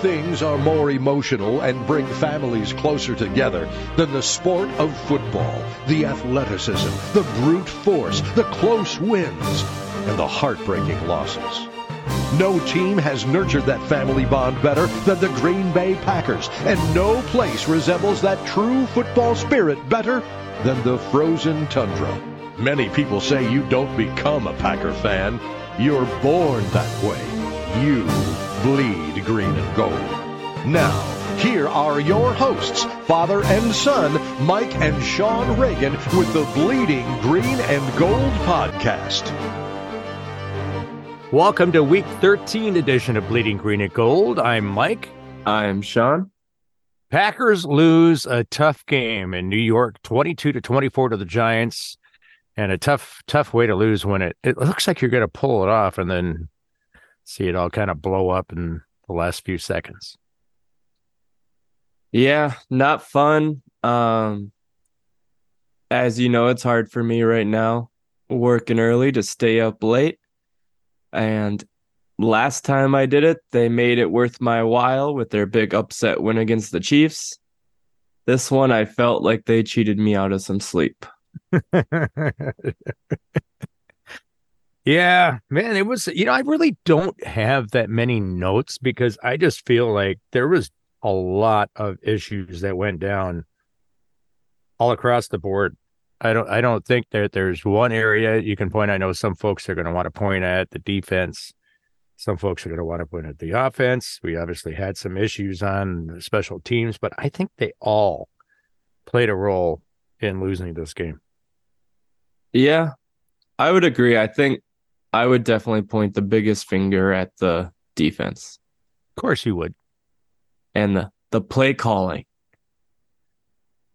things are more emotional and bring families closer together than the sport of football, the athleticism, the brute force, the close wins, and the heartbreaking losses. No team has nurtured that family bond better than the Green Bay Packers, and no place resembles that true football spirit better than the frozen tundra. Many people say you don't become a Packer fan, you're born that way. You bleed green and gold. Now, here are your hosts, father and son, Mike and Shawn Reagan, with the Bleeding Green and Gold podcast. Welcome to week 13 edition of Bleeding Green and Gold. I'm Mike. I'm Shawn. Packers lose a tough game in New York, 22 to 24 to the Giants, and a tough, tough way to lose when it, it looks like you're going to pull it off and then see it all kind of blow up in the last few seconds. Yeah, not fun. Um, as you know, it's hard for me right now working early to stay up late. And last time I did it, they made it worth my while with their big upset win against the Chiefs. This one, I felt like they cheated me out of some sleep. yeah, man, it was, you know, I really don't have that many notes because I just feel like there was a lot of issues that went down all across the board. I don't I don't think that there's one area you can point. I know some folks are going to want to point at the defense. Some folks are going to want to point at the offense. We obviously had some issues on special teams, but I think they all played a role in losing this game. Yeah, I would agree. I think I would definitely point the biggest finger at the defense. Of course you would. And the, the play calling.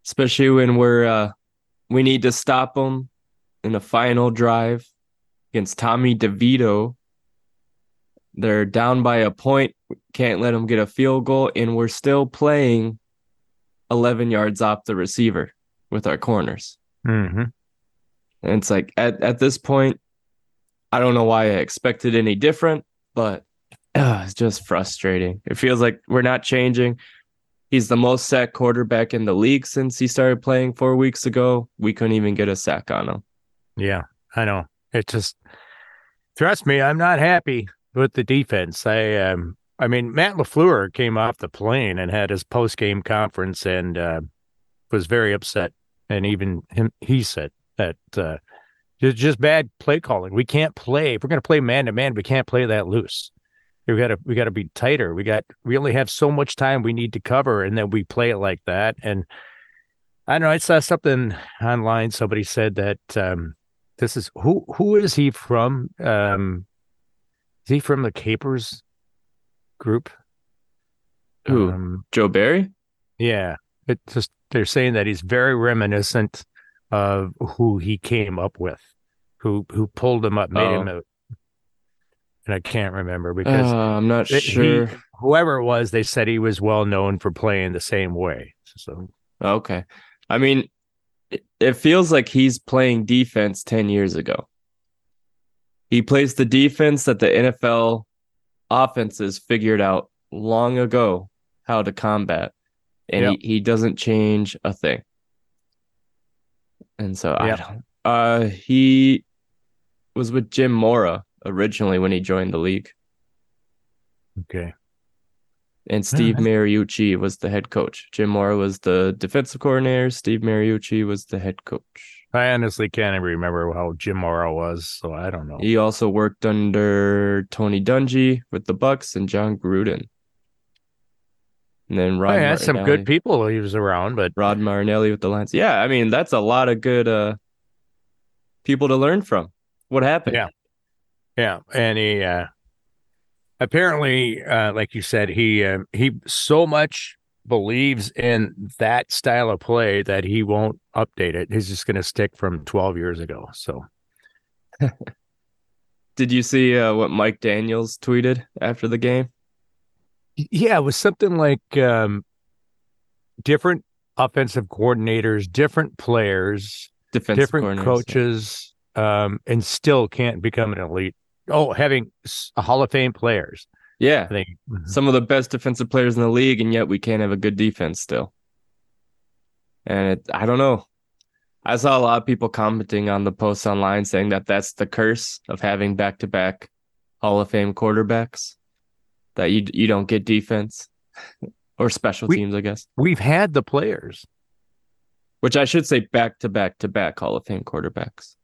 Especially when we're uh we need to stop them in the final drive against Tommy DeVito. They're down by a point, can't let them get a field goal, and we're still playing 11 yards off the receiver with our corners. Mm-hmm. And it's like at, at this point, I don't know why I expected any different, but uh, it's just frustrating. It feels like we're not changing. He's the most sacked quarterback in the league since he started playing four weeks ago. We couldn't even get a sack on him. Yeah, I know. It just trust me, I'm not happy with the defense. I um I mean Matt LaFleur came off the plane and had his post game conference and uh, was very upset. And even him he said that uh it's just bad play calling. We can't play. If we're gonna play man to man, we can't play that loose we got to we got to be tighter. We got we only have so much time we need to cover, and then we play it like that. And I don't know. I saw something online. Somebody said that um, this is who who is he from? Um, is he from the Capers group? Who? Um, Joe Barry? Yeah. It just they're saying that he's very reminiscent of who he came up with, who who pulled him up, made oh. him a and I can't remember because uh, I'm not it, sure. He, whoever it was, they said he was well known for playing the same way. So okay, I mean, it, it feels like he's playing defense ten years ago. He plays the defense that the NFL offenses figured out long ago how to combat, and yep. he, he doesn't change a thing. And so yep. I don't. Uh, he was with Jim Mora originally when he joined the league. Okay. And Steve Mariucci was the head coach. Jim Mora was the defensive coordinator. Steve Mariucci was the head coach. I honestly can't even remember how Jim Mora was, so I don't know. He also worked under Tony Dungy with the Bucs and Jon Gruden. And then Rod. Oh, yeah, some good people he was around, but Rod Marinelli with the Lions. Yeah, I mean that's a lot of good uh people to learn from. What happened? Yeah. Yeah, and he uh, apparently, uh, like you said, he uh, he so much believes in that style of play that he won't update it. He's just going to stick from 12 years ago. So, did you see uh, what Mike Daniels tweeted after the game? Yeah, it was something like um, different offensive coordinators, different players, Defensive different coaches, yeah. Um, and still can't become an elite oh, having a Hall of Fame players. Yeah. I think Some of the best defensive players in the league, and yet we can't have a good defense still. And it, I don't know. I saw a lot of people commenting on the posts online saying that that's the curse of having back to back Hall of Fame quarterbacks, that you you don't get defense or special We- teams, I guess. we've had the players. Which I should say back to back to back Hall of Fame quarterbacks.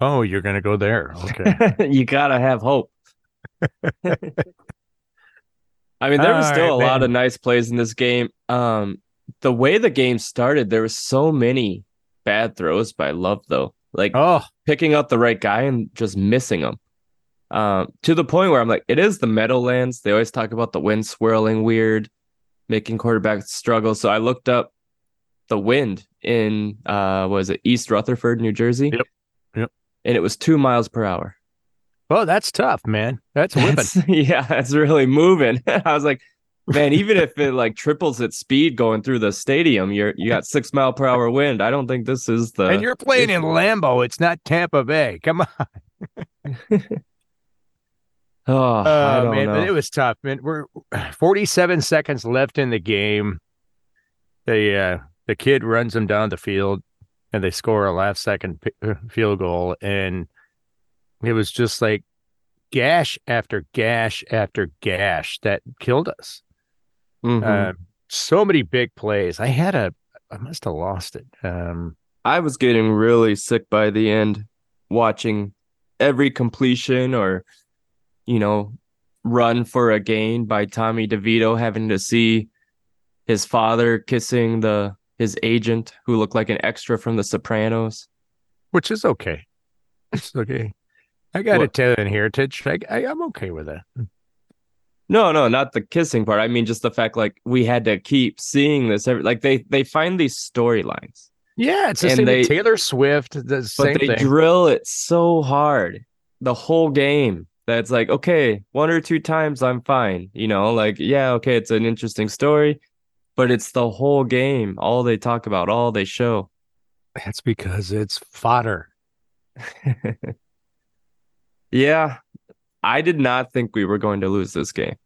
Oh, you're gonna go there. Okay. you gotta have hope. I mean, there was All still right, a lot of nice plays in this game. Um, the way the game started, there was so many bad throws by Love, though. Like oh, picking up the right guy and just missing them. Um, to the point where I'm like, it is the Meadowlands. They always talk about the wind swirling weird, making quarterbacks struggle. So I looked up the wind in uh was it East Rutherford, New Jersey? Yep. And it was two miles per hour. well, that's tough, man. That's whipping. That's- yeah, that's really moving. I was like, man, even if it like triples its speed going through the stadium, you're you got six mile per hour wind. I don't think this is the and you're playing in Lambeau. It's not Tampa Bay. Come on. oh, I don't man, know. but it was tough, man. We're 47 seconds left in the game. The uh, the kid runs him down the field, and they score a last second uh, field goal, and it was just like gash after gash after gash that killed us. Mhm. Uh, so many big plays. I had a, I must have lost it. Um, I was getting really sick by the end, watching every completion or, you know, run for a gain by Tommy DeVito, having to see his father kissing the his agent who looked like an extra from The Sopranos. which is okay. It's okay. I got What? Italian heritage. I, I I'm okay with that. No, no, not the kissing part. I mean, just the fact like we had to keep seeing this. Every, like they they find these storylines, Yeah, it's the same they-. Taylor Swift, the but they thing. drill it so hard the whole game that it's like, okay, one or two times I'm fine. You know, like yeah, okay, it's an interesting story, but it's the whole game. All they talk about, all they show. That's because it's fodder. yeah, I did not think we were going to lose this game.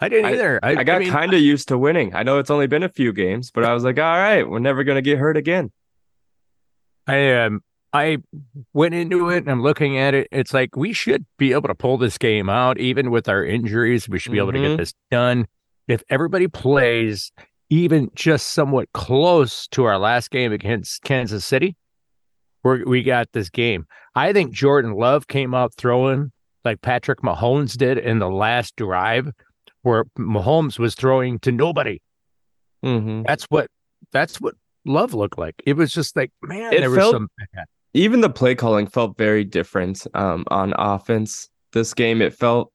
I didn't either. I, I got mean, kind of used to winning. I know it's only been a few games, but I was like, all right, we're never going to get hurt again. I um I went into it and I'm looking at it. It's like we should be able to pull this game out, even with our injuries. We should be able to get this done. If everybody plays even just somewhat close to our last game against Kansas City, we're, we got this game. I think Jordan Love came out throwing like Patrick Mahomes did in the last drive, where Mahomes was throwing to nobody. hmm That's what that's what Love looked like. It was just like, man, It there was felt- some even the play calling felt very different um, on offense this game. It felt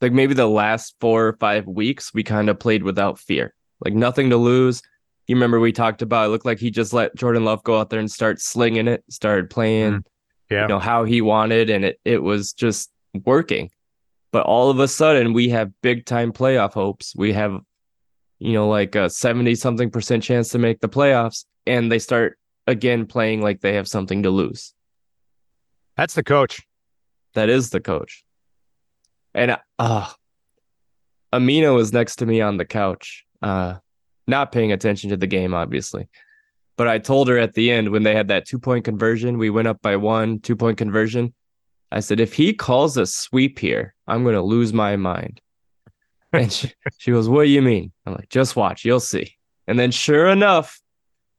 like maybe the last four or five weeks we kind of played without fear, like nothing to lose. You remember we talked about it looked like he just let Jordan Love go out there and start slinging it, started playing, Mm, yeah. you know, how he wanted, and it it was just working. But all of a sudden we have big time playoff hopes. We have, you know, like a 70 something percent chance to make the playoffs, and they start again playing like they have something to lose. That's the coach. That is the coach. And uh Amina was next to me on the couch, uh, not paying attention to the game, obviously. But I told her at the end when they had that two point conversion, we went up by one, two point conversion. I said, if he calls a sweep here, I'm going to lose my mind. And she, she goes, What do you mean? I'm like, Just watch, you'll see. And then, sure enough,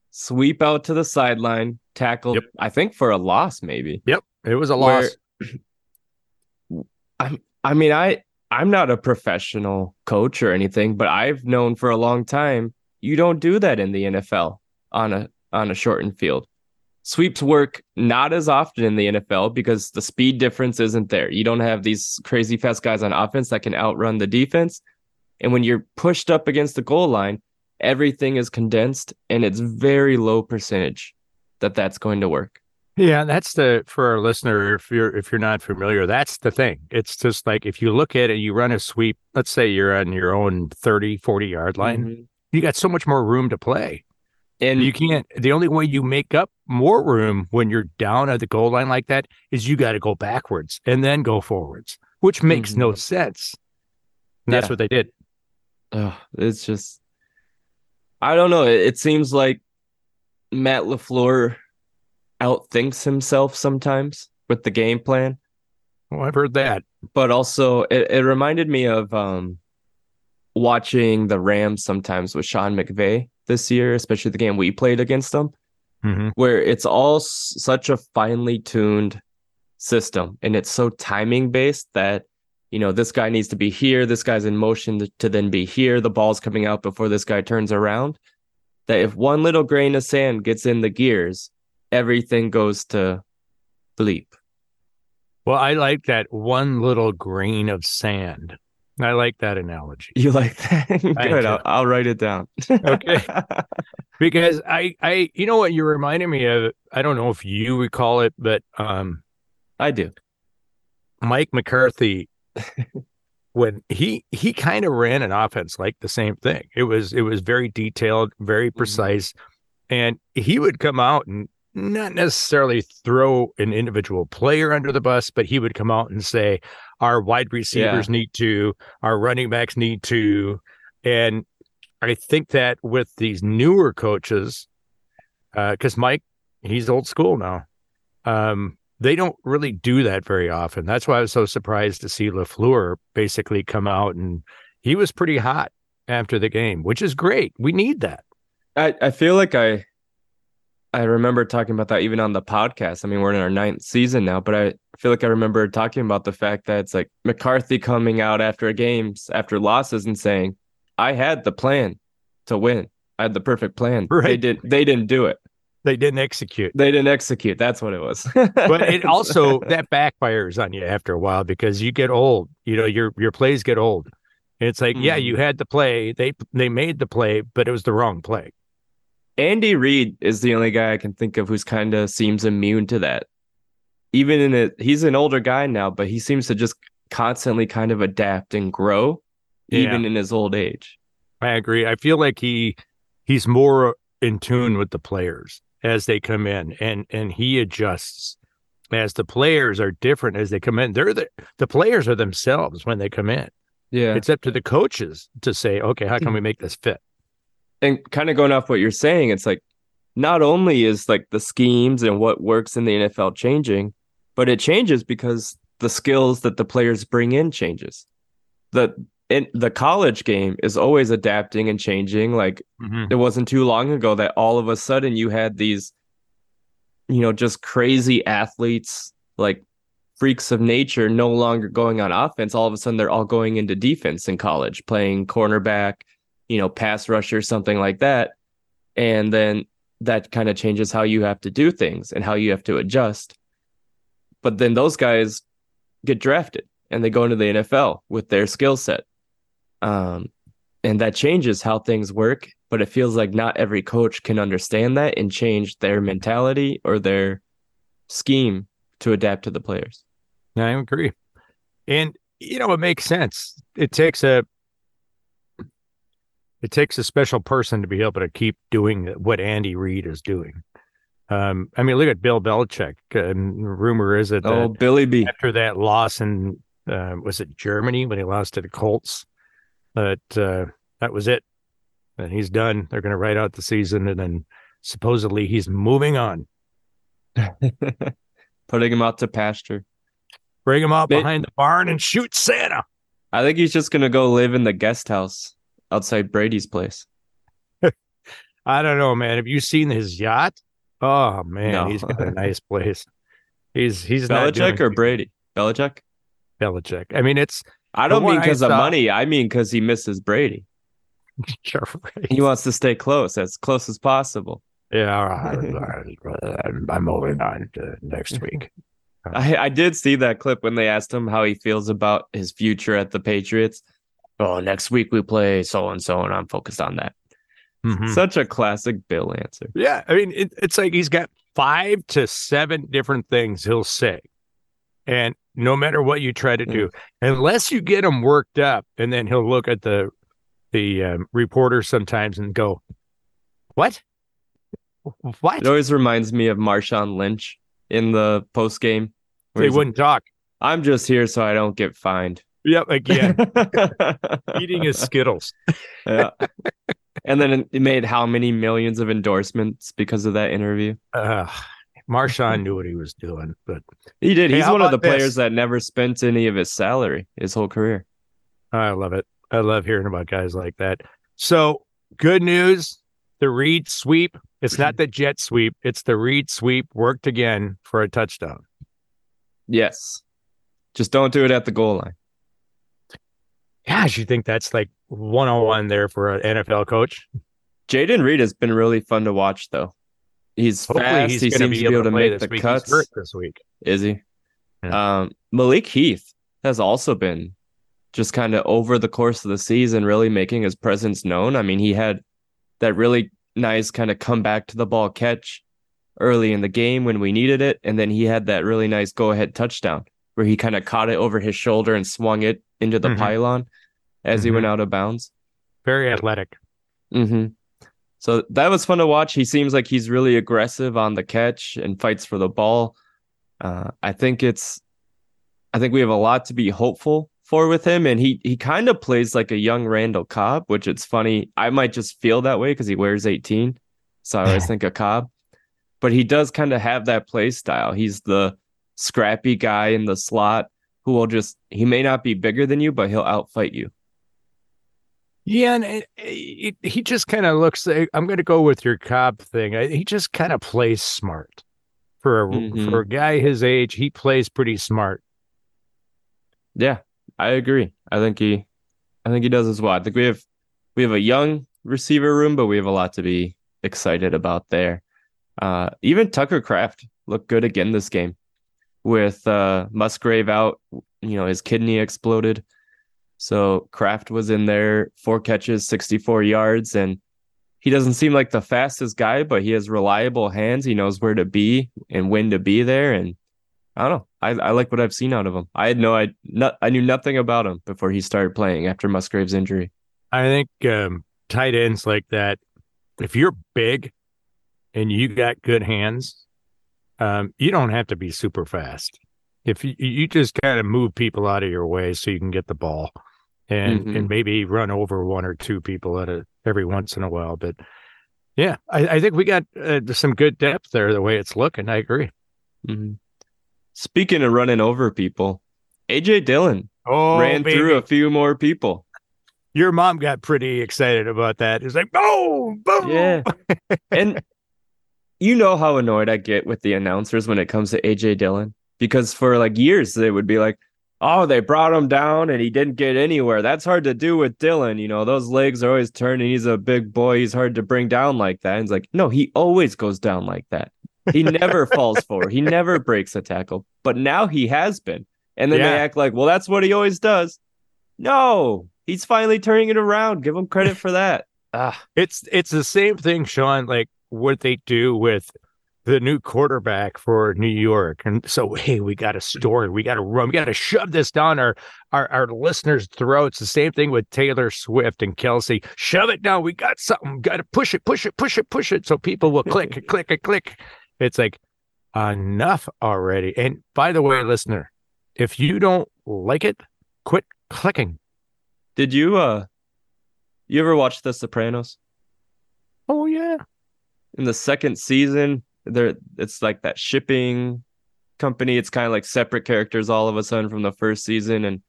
sweep out to the sideline, tackle, Yep. I think for a loss, maybe. Yep. It was a Where- loss. I'm I mean I I'm not a professional coach or anything, but I've known for a long time you don't do that in the NFL on a on a shortened field. Sweeps work not as often in the NFL because the speed difference isn't there. You don't have these crazy fast guys on offense that can outrun the defense. And when you're pushed up against the goal line, everything is condensed and it's very low percentage that that's going to work. Yeah, that's the for our listener. If you're if you're not familiar, that's the thing. It's just like if you look at it, you run a sweep. Let's say you're on your own 30, 40 yard line. Mhm. You got so much more room to play. And You can't. The only way you make up more room when you're down at the goal line like that is you got to go backwards and then go forwards, which makes no sense. And that's what they did. Ugh, it's just I don't know. It, it seems like Matt LaFleur outthinks himself sometimes with the game plan. Well, I've heard that. But also it, it reminded me of um watching the Rams sometimes with Sean McVay this year, especially the game we played against them, hmm where it's all s- such a finely tuned system and it's so timing based that you know this guy needs to be here this guy's in motion to, to then be here the ball's coming out before this guy turns around that if one little grain of sand gets in the gears everything goes to bleep Well, I like that one little grain of sand. I like that analogy you like that good. I'll, I'll write it down Okay. because I, I, you know what you reminded me of. I don't know if you recall it, but um, i do Mike McCarthy when he he kind of ran an offense like the same thing. It was it was very detailed, very precise, and he would come out and not necessarily throw an individual player under the bus, but he would come out and say, "Our wide receivers need to, our running backs need to," and I think that with these newer coaches, because Mike he's old school now. Um, they don't really do that very often. That's why I was so surprised to see LaFleur basically come out and he was pretty hot after the game, which is great. We need that. I, I feel like I I remember talking about that even on the podcast. I mean, we're in our ninth season now, but I feel like I remember talking about the fact that it's like McCarthy coming out after games, after losses, and saying, "I had the plan to win. I had the perfect plan. They Right. did. They didn't do it. They didn't execute. They didn't execute. That's what it was. But it also that backfires on you after a while because you get old. You know, your your plays get old. And it's like, yeah, Mhm. you had the play. They they made the play, but it was the wrong play. Andy Reid is the only guy I can think of who's kind of seems immune to that. Even in it, he's an older guy now, but he seems to just constantly kind of adapt and grow, Yeah. even in his old age. I agree. I feel like he he's more in tune with the players as they come in and and he adjusts as the players are different as they come in. They're the the players are themselves when they come in. Yeah. It's up to the coaches to say, okay, how can we make this fit? And kind of going off what you're saying, it's like not only is like the schemes and what works in the NFL changing, but it changes because the skills that the players bring in changes. The in the college game is always adapting and changing. Like mm-hmm. it wasn't too long ago that all of a sudden you had these, you know, just crazy athletes like freaks of nature no longer going on offense. All of a sudden they're all going into defense in college, playing cornerback, you know, pass rusher, something like that. And then that kind of changes how you have to do things and how you have to adjust. But then those guys get drafted and they go into the NFL with their skill set. Um, and that changes how things work. But it feels like not every coach can understand that and change their mentality or their scheme to adapt to the players. I agree. And you know, it makes sense. It takes a it takes a special person to be able to keep doing what Andy Reid is doing. Um, I mean, look at Bill Belichick. And rumor is it that Oh, Billy B. after that loss in uh, was it Germany when he lost to the Colts, that uh, that was it. And he's done. They're going to write out the season, and then supposedly he's moving on. Putting him out to pasture. Bring him out They- behind the barn and shoot Santa. I think he's just gonna go live in the guest house outside Brady's place. I don't know, man. Have you seen his yacht? Oh man, No. he's got a nice place. He's he's Belichick or Brady? Belichick? Belichick. I mean, it's I don't mean because of money. I mean because he misses Brady. you're right. He wants to stay close, as close as possible. yeah. all right. I'm, I'm moving on to next week. I, I did see that clip when they asked him how he feels about his future at the Patriots. Oh, next week we play so and so, and I'm focused on that. Mhm. Such a classic Bill answer. Yeah, I mean, it, it's like he's got five to seven different things he'll say, and no matter what you try to do, unless you get him worked up, and then he'll look at the the um, reporter sometimes and go, "What? what? It always reminds me of Marshawn Lynch in the post game. They wouldn't talk. I'm just here so I don't get fined. Yep, again. Eating his Skittles. yeah. And then it made how many millions of endorsements because of that interview? Uh, Marshawn knew what he was doing, but He did. Hey, He's one of the this? players that never spent any of his salary his whole career. I love it. I love hearing about guys like that. So, good news the Reed sweep. It's not the jet sweep, it's the Reed sweep worked again for a touchdown. Yes. Just don't do it at the goal line. Gosh, you think that's like 101 there for an NFL coach? Jayden Reed has been really fun to watch, though. He's Hopefully, fast. he's he seems to be able to play make the week. cuts. This week. Is he? Um, Malik Heath has also been just kind of over the course of the season, really making his presence known. I mean, he had that really nice kind of come back to the ball catch early in the game when we needed it. And then he had that really nice go ahead touchdown where he kind of caught it over his shoulder and swung it into the Mhm. pylon as he Mhm. went out of bounds. Very athletic. hmm So that was fun to watch. He seems like he's really aggressive on the catch and fights for the ball. Uh, I think it's, I think we have a lot to be hopeful for with him, and he he kind of plays like a young Randall Cobb, which it's funny. I might just feel that way because he wears 18, so I always think of Cobb. But he does kind of have that play style. He's the scrappy guy in the slot who will just he may not be bigger than you, but he'll outfight you. Yeah, and it, it, he just kind of looks. Like, I'm going to go with your Cobb thing. I- He just kind of plays smart for a Mhm. for a guy his age. He plays pretty smart. Yeah, I agree. I think he I think he does as well. I think we have we have a young receiver room, but we have a lot to be excited about there. Uh even Tucker Kraft looked good again this game with uh Musgrave out, you know, his kidney exploded. So Kraft was in there, four catches, 64 yards, and he doesn't seem like the fastest guy, but he has reliable hands. He knows where to be and when to be there. And I don't know. I, I like what I've seen out of him. I had no I not I knew nothing about him before he started playing after Musgrave's injury. I think um, tight ends like that. If you're big and you got good hands, um, you don't have to be super fast. If you, you just kind of move people out of your way so you can get the ball, and Mhm. and maybe run over one or two people at a every once in a while. But yeah, I, I think we got uh, some good depth there. The way it's looking, I agree. Mhm. Speaking of running over people, AJ Dillon Oh, ran baby. through a few more people. Your mom got pretty excited about that. It's like, boom, boom. Yeah. and you know how annoyed I get with the announcers when it comes to AJ Dillon because for like years they would be like, "Oh, they brought him down and he didn't get anywhere." That's hard to do with Dillon. you know. Those legs are always turning. He's a big boy. He's hard to bring down like that. And it's like, "No, he always goes down like that. He never falls forward. He never breaks a tackle. But now he has been." And then Yeah. they act like, "Well, that's what he always does." No, he's finally turning it around. Give him credit for that. Ah. It's it's the same thing, Shawn. Like what they do with the new quarterback for New York, and so hey, we got a story. We got to run. We got to shove this down our, our our listeners' throats. The same thing with Taylor Swift and Kelce. Shove it down. We got something. Got to push it, push it, push it, push it, so people will click, and click, and click. It's like enough already. And by the way, listener, if you don't like it, quit clicking. Did you uh you ever watch The Sopranos? Oh yeah. In the second season, there it's like that shipping company. It's kind of like separate characters all of a sudden from the first season. And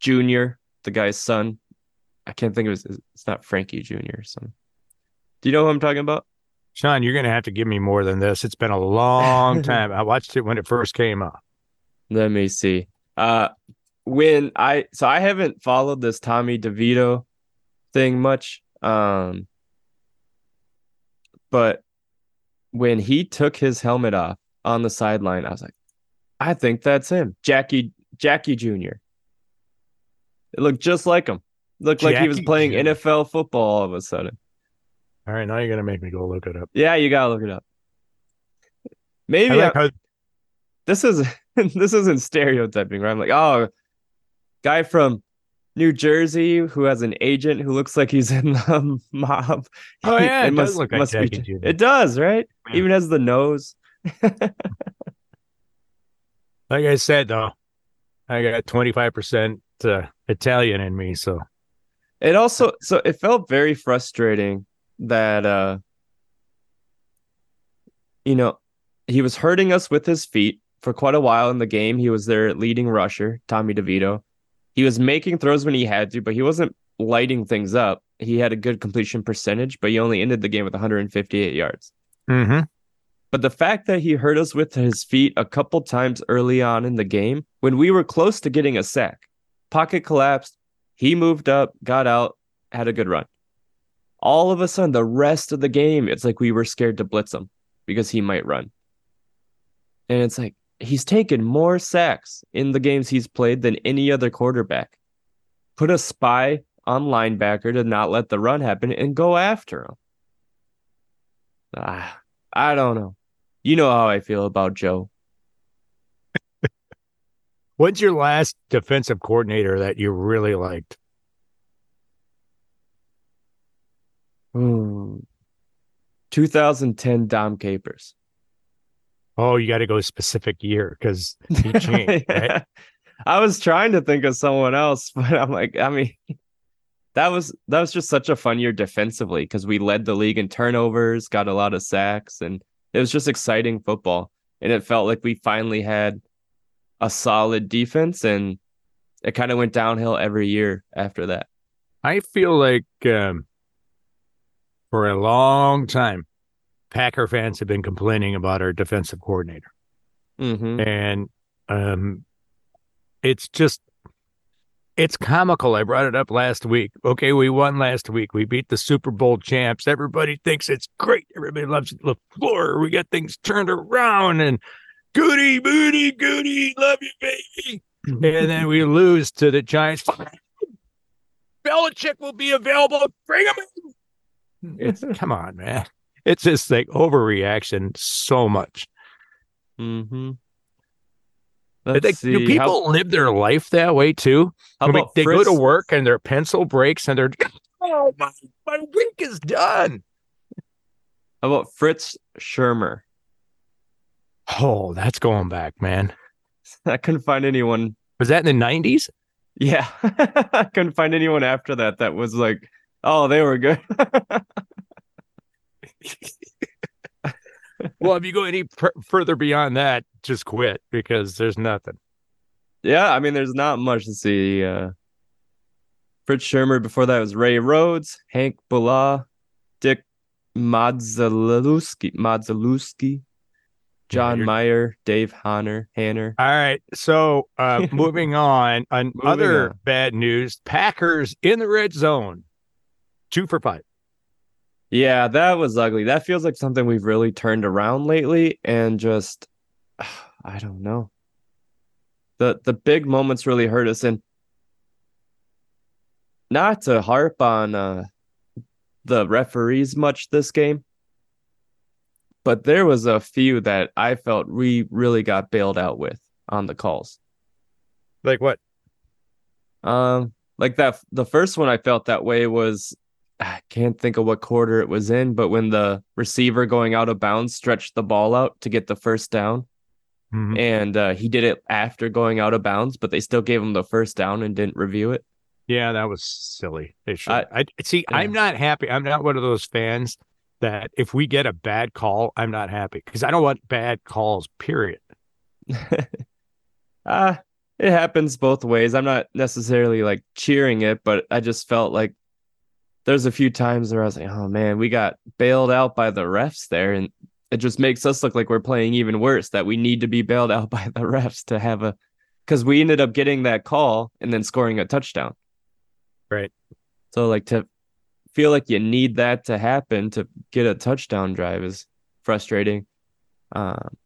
Junior, the guy's son, I can't think of his it's not Frankie Junior or something. Do you know who I'm talking about? Sean, you're going to have to give me more than this. It's been a long time. I watched it when it first came out. Let me see. Uh when I so I haven't followed this Tommy DeVito thing much. Um but when he took his helmet off on the sideline, I was like, I think that's him. Jackie Jackie Jr. It looked just like him. Looked like he was playing Jr.. NFL football all of a sudden. All right, now you're to make me go look it up. Yeah, you gotta look it up. Maybe like I- how this is this isn't stereotyping, right? I'm like, oh, guy from New Jersey who has an agent who looks like he's in the mob. Oh yeah, it, it does look like Jackie be, It does, right? Yeah. Even has the nose. like I said, though, I got twenty five percent uh, Italian in me, so it also so it felt very frustrating that uh you know he was hurting us with his feet for quite a while in the game. He was their leading rusher, Tommy DeVito. He was making throws when he had to, but he wasn't lighting things up. He had a good completion percentage, but he only ended the game with 158 yards. Mm-hmm. But the fact that he hurt us with his feet a couple times early on in the game, when we were close to getting a sack, pocket collapsed, he moved up, got out, had a good run. All of a sudden, the rest of the game, it's like we were scared to blitz him because he might run. And it's like he's taken more sacks in the games he's played than any other quarterback. Put a spy on linebacker to not let the run happen and go after him. Ah, I don't know. You know how I feel about Joe. What's your last defensive coordinator that you really liked? Hmm. 2010 Dom Capers. Oh, you got to go specific year because he changed. yeah. right? I was trying to think of someone else, but I'm like, I mean, that was that was just such a fun year defensively because we led the league in turnovers, got a lot of sacks, and it was just exciting football. And it felt like we finally had a solid defense, and it kind of went downhill every year after that. I feel like um, for a long time, Packer fans have been complaining about our defensive coordinator. Mm-hmm. And um, it's just, it's comical. I brought it up last week. Okay, we won last week. We beat the Super Bowl champs. Everybody thinks it's great. Everybody loves LaFleur. We got things turned around and goody, booty, goody, love you, baby. and then we lose to the Giants. Belichick will be available. Bring him in. It's come on, man it's just like overreaction so much. Mm-hmm. They, do people how, live their life that way too? I mean, they Fritz? go to work and their pencil breaks and they're oh my my week is done. How about Fritz Shurmur? Oh, that's going back, man. I couldn't find anyone. Was that in the nineties? Yeah, I couldn't find anyone after that that was like, oh, they were good. well, if you go any pr- further beyond that, just quit because there's nothing. Yeah, I mean, there's not much to see. Uh, Fritz Shurmur. Before that was Ray Rhodes, Hank Bullough, Dick Modzelewski, Modzelewski, John yeah, Meyer, Dave Hanner, Hanner. All right. So uh, moving on, another on. bad news: Packers in the red zone, two for five. Yeah, that was ugly. That feels like something we've really turned around lately and just I don't know. The the big moments really hurt us and not to harp on uh the referees much this game, but there was a few that I felt we really got bailed out with on the calls. Like what? Um like that the first one I felt that way was I can't think of what quarter it was in, but when the receiver going out of bounds stretched the ball out to get the first down, mm-hmm. and uh, he did it after going out of bounds, but they still gave him the first down and didn't review it. Yeah, that was silly. They should. I, I see. Yeah. I'm not happy. I'm not one of those fans that if we get a bad call, I'm not happy because I don't want bad calls. Period. Uh, it happens both ways. I'm not necessarily like cheering it, but I just felt like there's a few times where I was like, oh man, we got bailed out by the refs there. And it just makes us look like we're playing even worse, that we need to be bailed out by the refs to have a, because we ended up getting that call and then scoring a touchdown. Right. So, like, to feel like you need that to happen to get a touchdown drive is frustrating. Um,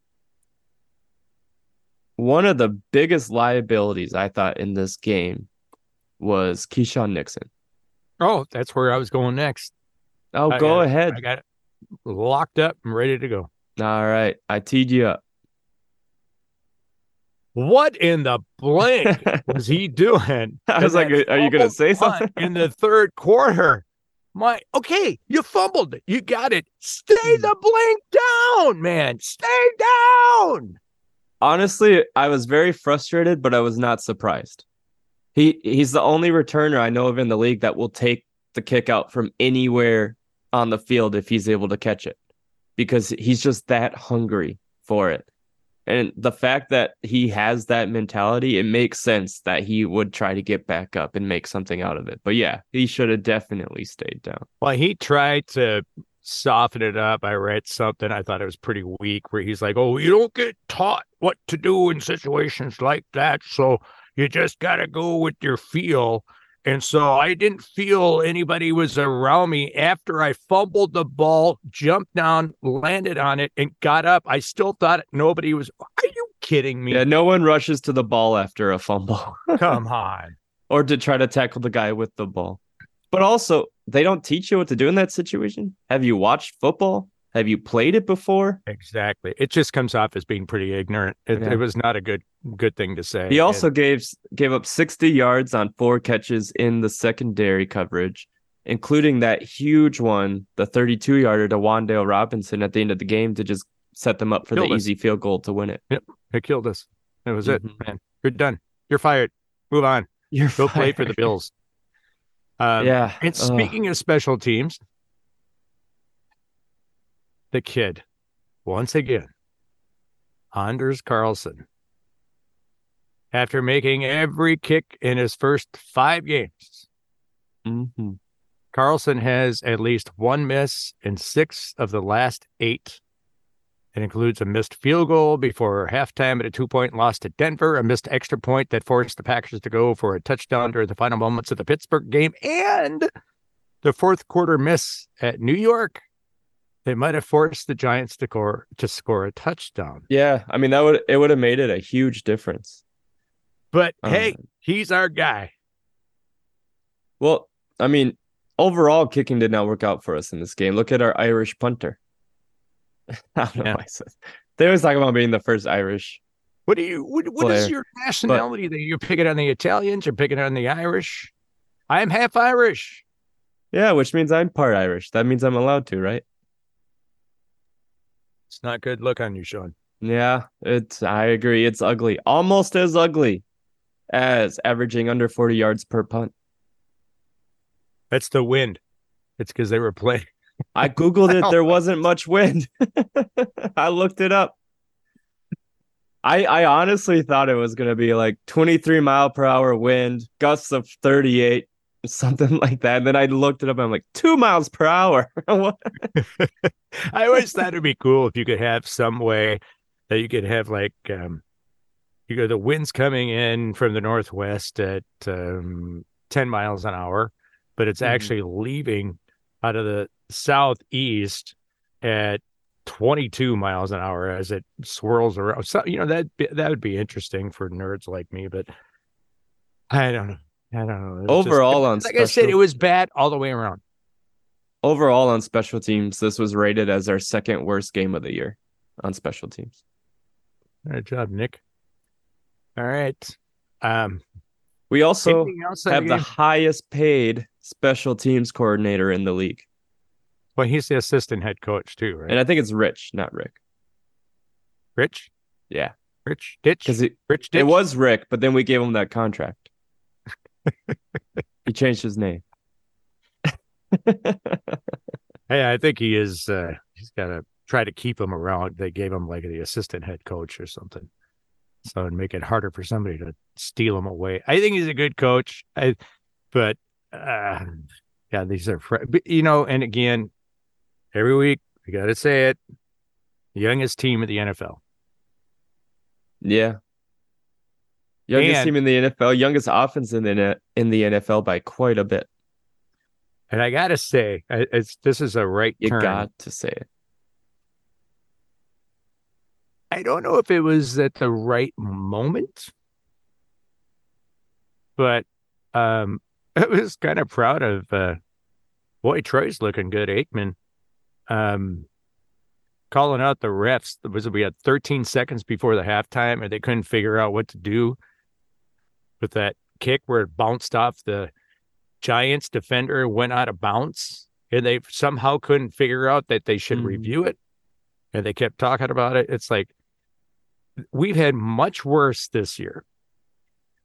one of the biggest liabilities I thought in this game was Keisean Nixon. Oh, that's where I was going next. Oh, I go ahead. I got it locked up and ready to go. All right. I teed you up. What in the blank was he doing? I was like, are you going to say something? in the third quarter? My okay, you fumbled it. You got it. Stay Hmm. the blank down, man. Stay down. Honestly, I was very frustrated, but I was not surprised. He he's the only returner I know of in the league that will take the kick out from anywhere on the field if he's able to catch it. Because he's just that hungry for it. And the fact that he has that mentality, it makes sense that he would try to get back up and make something out of it. But yeah, he should have definitely stayed down. Well, he tried to soften it up. I read something. I thought it was pretty weak where he's like, Oh, you don't get taught what to do in situations like that. So you just got to go with your feel. And so I didn't feel anybody was around me after I fumbled the ball, jumped down, landed on it, and got up. I still thought nobody was. Are you kidding me? Yeah, no one rushes to the ball after a fumble. Come on. or to try to tackle the guy with the ball. But also, they don't teach you what to do in that situation. Have you watched football? Have you played it before? Exactly. It just comes off as being pretty ignorant. It, Yeah. it was not a good good thing to say. He also gave gave up 60 yards on four catches in the secondary coverage, including that huge one, the 32 yarder to Wan'Dale Robinson at the end of the game to just set them up for the us. easy field goal to win it. Yep. It killed us. That was Mhm. it, man. You're done. You're fired. Move on. You're Go play for the. Bills. Um, yeah. And Ugh. speaking of special teams, the kid, once again, Anders Carlson, after making every kick in his first five games, Mhm. Carlson has at least one miss in six of the last eight. It includes a missed field goal before halftime at a two point loss to Denver, a missed extra point that forced the Packers to go for a touchdown during the final moments of the Pittsburgh game, and the fourth quarter miss at New York. They might have forced the Giants to score to score a touchdown. Yeah, I mean that would it would have made it a huge difference. But Um, hey, he's our guy. Well, I mean, overall, kicking did not work out for us in this game. Look at our Irish punter. I don't know Yeah. said they always talk about being the first Irish. What do you what, what is your nationality that you're picking on the Italians, you're picking on the Irish? I'm half Irish. Yeah, which means I'm part Irish. That means I'm allowed to, right? It's not good look on you, Shawn. Yeah, it's I agree. It's ugly. Almost as ugly as averaging under 40 yards per punt. That's the wind. It's because they were playing. I googled it. There wasn't much wind. I looked it up. I I honestly thought it was gonna be like 23 mile per hour wind, gusts of 38, something like that. And then I looked it up. And I'm like two miles per hour. I always thought it'd be cool if you could have some way that you could have like um you go the wind's coming in from the northwest at um 10 miles an hour, but it's Mhm. actually leaving out of the southeast at 22 miles an hour as it swirls around. So you know that that would be interesting for nerds like me, but I don't know. I don't know. Was just- Overall on like I said, it was bad all the way around. Overall on special teams, this was rated as our second worst game of the year on special teams. Good job, Nick. All right. Um, We also have the highest paid special teams coordinator in the league. well, he's the assistant head coach too, right? And I think it's Rich, not Rick. Rich, Yeah. Rich Ditch, Because it, Rich Ditch. it was Rick, but then we gave him that contract. He changed his name. Hey, I think he is. Uh, he's got to try to keep him around. They gave him like the assistant head coach or something, so it'd make it harder for somebody to steal him away. I think he's a good coach. I, but uh, yeah, these are fr- but, you know. And again, every week we got to say it: youngest team at the NFL. Yeah. Youngest And- team in the NFL, youngest offense in the in the NFL by quite a bit. And I got to say, it's this is a right You turn. got to say it. I don't know if it was at the right moment, but um, I was kind of proud of. Uh, boy, Troy's looking good. Aikman, um, calling out the refs. Was we had 13 seconds before the halftime, and they couldn't figure out what to do with that kick where it bounced off the Giants defender, went out of bounds, and they somehow couldn't figure out that they should Mhm. review it, and they kept talking about it. It's like we've had much worse this year,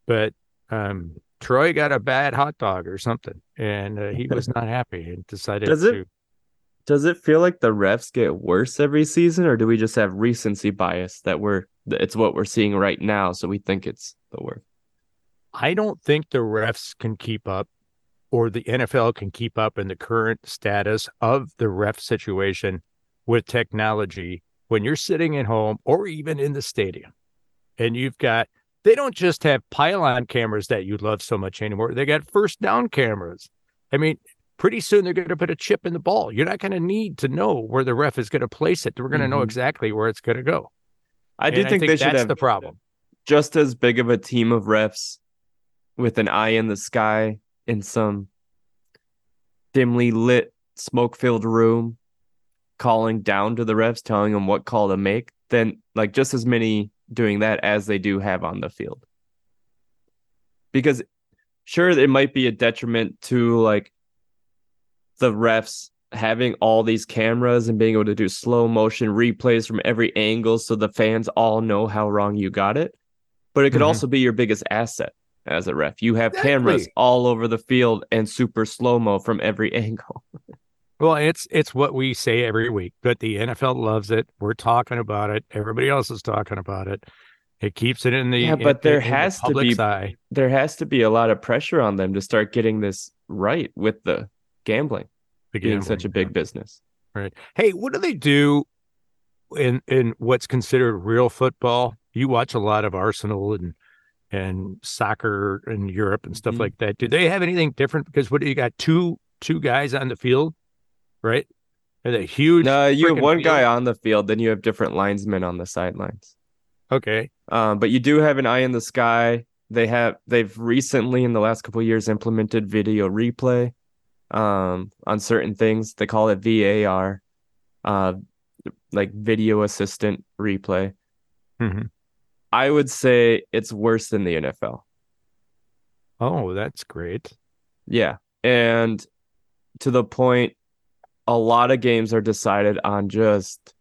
but um, Troy got a bad hot dog or something, and uh, he was not happy and decided Does it- to. Does it feel like the refs get worse every season, or do we just have recency bias that we're it's what we're seeing right now, so we think it's the worst? I don't think the refs can keep up or the NFL can keep up in the current status of the ref situation with technology when you're sitting at home or even in the stadium. And you've got, they don't just have pylon cameras that you love so much anymore. They got first down cameras. I mean, pretty soon they're going to put a chip in the ball. You're not going to need to know where the ref is going to place it. We're going to know Mhm. exactly where it's going to go. I do And think, they should that's have the problem. just as big of a team of refs with an eye in the sky in some dimly lit smoke filled room calling down to the refs telling them what call to make then like just as many doing that as they do have on the field because sure it might be a detriment to like the refs having all these cameras and being able to do slow motion replays from every angle so the fans all know how wrong you got it but it could Mhm. also be your biggest asset as a ref you have cameras all over the field and super slow mo from every angle Well, it's it's what we say every week, but the NFL loves it. We're talking about it. Everybody else is talking about it. It keeps it in the Yeah, in- but there in the has to be- eye. there has to be a lot of pressure on them to start getting this right with the gambling the being such a gambling. big business Right. Hey, what do they do in in what's considered real football? You watch a lot of Arsenal and and soccer in Europe and stuff Mhm. like that. Do they have anything different? Because what do you got two two guys on the field, right? And a huge. no you have one guy on the field then you have different linesmen on the sidelines Okay. Um, but you do have an eye in the sky. They have they've recently in the last couple of years implemented video replay um, on certain things. They call it VAR, uh, like video assistant replay. Mhm. I would say it's worse than the NFL. Oh, that's great. Yeah, and to the point, a lot of games are decided on just.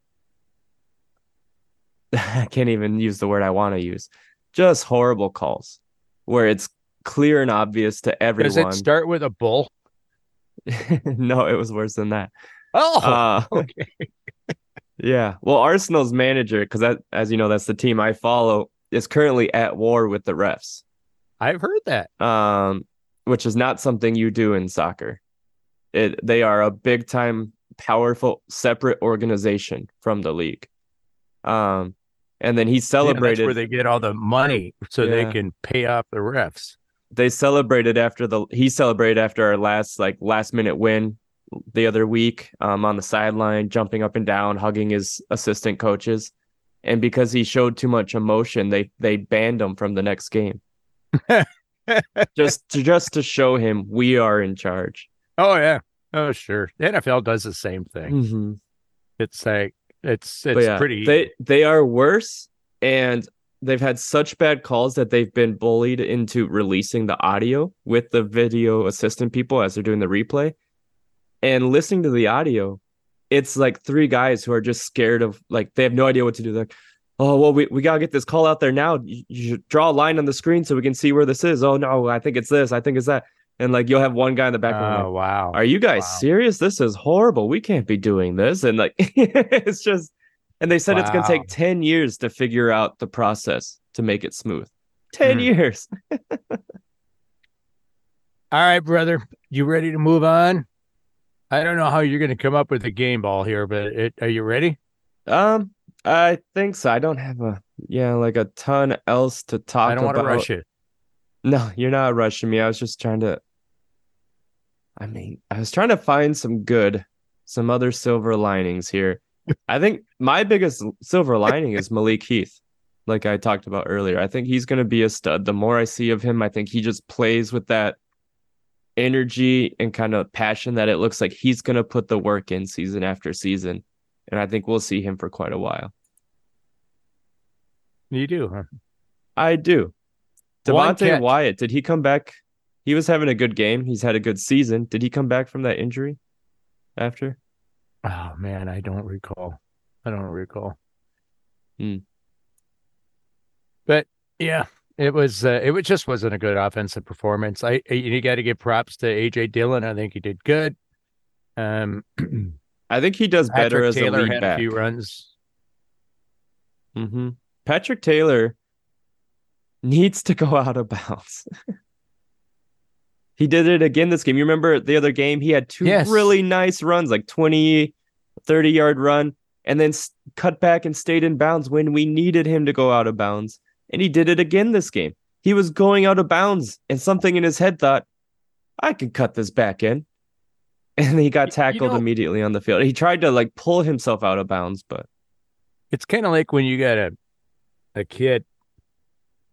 I can't even use the word I want to use. Just horrible calls, where it's clear and obvious to everyone. Does it start with a bull? no, it was worse than that. Oh, Uh, okay. Yeah. Well, Arsenal's manager, because that, as you know, that's the team I follow, is currently at war with the refs. I've heard that. um, which is not something you do in soccer. It they are a big time, powerful, separate organization from the league. Um, and then he Yeah, celebrated. that's where they get all the money so they can pay off the refs. they celebrated after the he celebrated after our last like last minute win the other week um, on the sideline, jumping up and down, hugging his assistant coaches. And because he showed too much emotion, they they banned him from the next game. just to just to show him we are in charge. Oh yeah. Oh sure. The NFL does the same thing. Mm-hmm. It's like it's it's yeah, pretty They they are worse, and they've had such bad calls that they've been bullied into releasing the audio with the video assistant people as they're doing the replay, and listening to the audio. It's like three guys who are just scared of like they have no idea what to do. They're like, oh well, we, we gotta get this call out there now. You, you should draw a line on the screen so we can see where this is. Oh no, I think it's this. I think it's that. And like you'll have one guy in the background. Oh like, wow. are you guys Wow. serious? This is horrible. We can't be doing this. And like, it's just, and they said it's going to take 10 years to figure out the process to make it smooth. 10 Hmm. years. All right, brother. You ready to move on? I don't know how you're going to come up with a game ball here, but it, are you ready? Um, I think so. I don't have a, yeah, like a ton else to talk I don't want to rush you. No, you're not rushing me. I was just trying to, I mean, I was trying to find some good, some other silver linings here. I think my biggest silver lining is Malik Heath, like I talked about earlier. I think he's going to be a stud. The more I see of him, I think he just plays with that energy and kind of passion that it looks like he's going to put the work in season after season. and I think we'll see him for quite a while. You do, huh? I do. Devonte. Wyatt, did he come back? He was having a good game. He's had a good season. Did he come back from that injury after? Oh man, I don't recall. I don't recall. Hmm. But yeah, it was. Uh, it was just wasn't a good offensive performance. I you got to give props to AJ Dillon. I think he did good. Um, I think he does better Patrick as Taylor a lead had back. a few runs. hmm Patrick Taylor needs to go out of bounds. he did it again this game. You remember the other game? He had two Yes. really nice runs, like 20, 30 yard run, and then cut back and stayed in bounds when we needed him to go out of bounds. And he did it again this game. He was going out of bounds, and something in his head thought, I could cut this back in. And he got Y- you tackled know- immediately on the field. He tried to like pull himself out of bounds, but It's kind of like when you got a a kid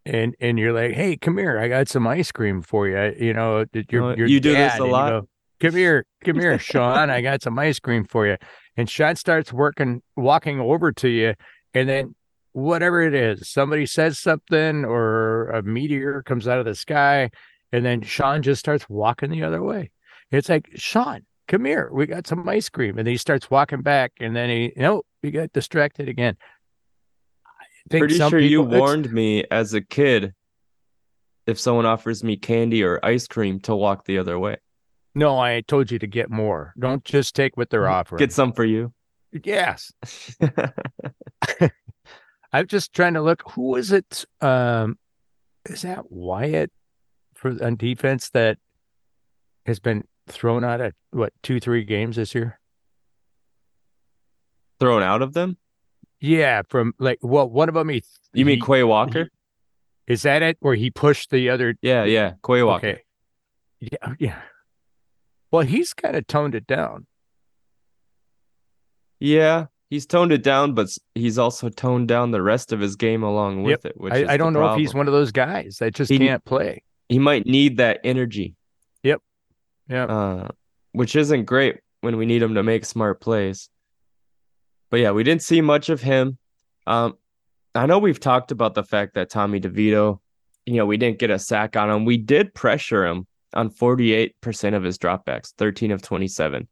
and and you're like, "Hey, come here. I got some ice cream for you." You know, your Uh, your you do this a lot? go, come here, come here, Shawn. I got some ice cream for you. And Shawn starts working, walking over to you, and then whatever it is, somebody says something or a meteor comes out of the sky, and then Shawn just starts walking the other way. It's like, Shawn, come here. We got some ice cream. And then he starts walking back, and then he, no, he got distracted again. I think pretty some sure you people- it's- warned me as a kid if someone offers me candy or ice cream to walk the other way. No, I told you to get more. Don't just take what they're offering. Get some for you. yes. I'm just trying to look. Who is it? Um, is that Wyatt for on defense that has been thrown out at what two, three games this year? Thrown out of them? Yeah, from like well, one of them. He, You mean he- Quay Walker? Is that it? Where he pushed the other? yeah, yeah, Quay Walker. Okay. Yeah, yeah. Well, he's kind of toned it down. Yeah, he's toned it down, but he's also toned down the rest of his game along with it. Which is I, I don't know if he's one of those guys that just He- can't play. He might need that energy, Yep. Yeah. uh, which isn't great when we need him to make smart plays. But yeah, we didn't see much of him. Um, I know we've talked about the fact that Tommy DeVito, you know, we didn't get a sack on him. We did pressure him on 48% of his dropbacks, 13 of 27,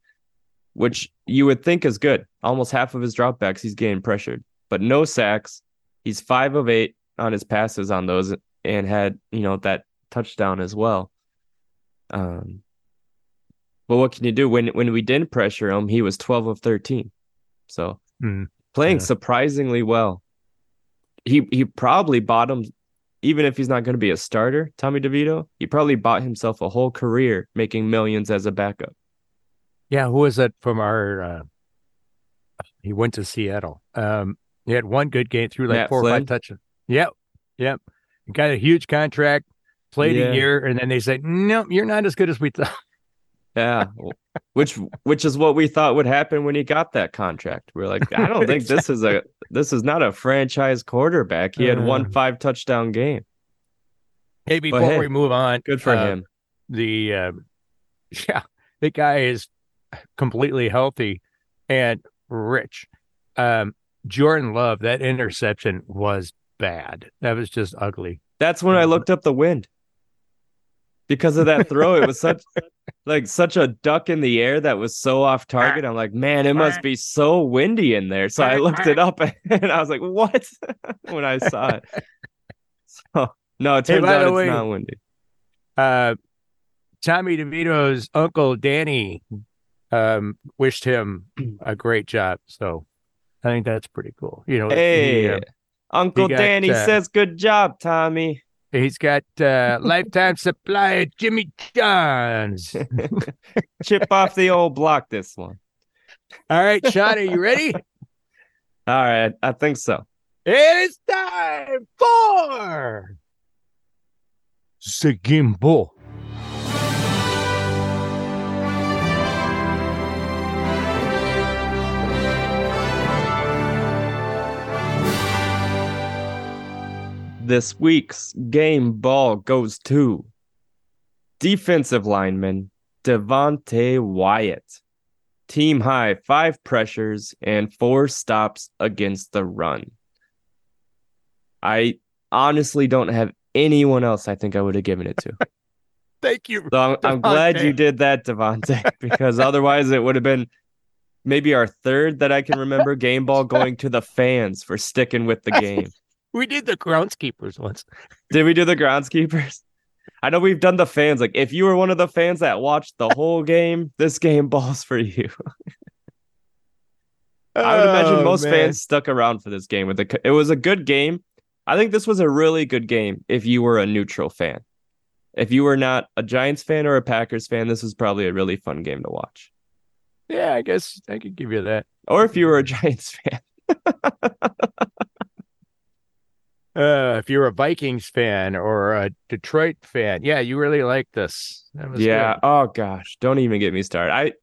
which you would think is good. Almost half of his dropbacks, he's getting pressured, but no sacks. He's five of eight on his passes on those and had, you know, that touchdown as well. Um, but what can you do when when we didn't pressure him? He was 12 of 13. So Mhm. playing Yeah. surprisingly well. He he probably bought him, even if he's not going to be a starter, Tommy DeVito, he probably bought himself a whole career making millions as a backup. Yeah, who was that from our? Uh, he went to Seattle. Um, he had one good game through like Matt four or five touches. Yep, yep. He got a huge contract, played Yeah. a year, and then they said, "No, you're not as good as we thought." Yeah, which which is what we thought would happen when he got that contract. We're like, I don't think this is a this is not a franchise quarterback. He had Uh. one five touchdown game. Hey, before hey, we move on, Good for uh, him. The um, yeah, the guy is completely healthy and rich. Um, Jordan Love, that interception was bad. That was just ugly. That's when I looked up the wind. Because of that throw, it was such like such a duck in the air that was so off target. I'm like, man, it must be so windy in there. So I looked it up and I was like, what? when I saw it. So no, it turns by out it's way- not windy. uh, Tommy DeVito's uncle Danny um, wished him a great job. So I think that's pretty cool. You know, he, Hey, uh, Uncle got, Danny uh, says, good job, Tommy. he's got uh, lifetime supply of Jimmy John's. Chip off the old block this one. All right, Shawn, are you ready? All right, I think so. It is time for Segimbo. This week's game ball goes to defensive lineman Devonte Wyatt. team high five pressures and four stops against the run. I honestly don't have anyone else I think I would have given it to. Thank you. So I'm, I'm glad you did that, Devonte, because otherwise it would have been maybe our third that I can remember game ball going to the fans for sticking with the game. We did the groundskeepers once. Did we do the groundskeepers? I know we've done the fans. Like, if you were one of the fans that watched the whole game, this game balls for you. I would imagine Oh, most man. fans stuck around for this game. With the, it was a good game. I think this was a really good game if you were a neutral fan. If you were not a Giants fan or a Packers fan, this was probably a really fun game to watch. Yeah, I guess I could give you that. Or if you were a Giants fan, Uh, if you're a Vikings fan or a Detroit fan, yeah, you really like this. That was yeah. good. Oh gosh, don't even get me started. I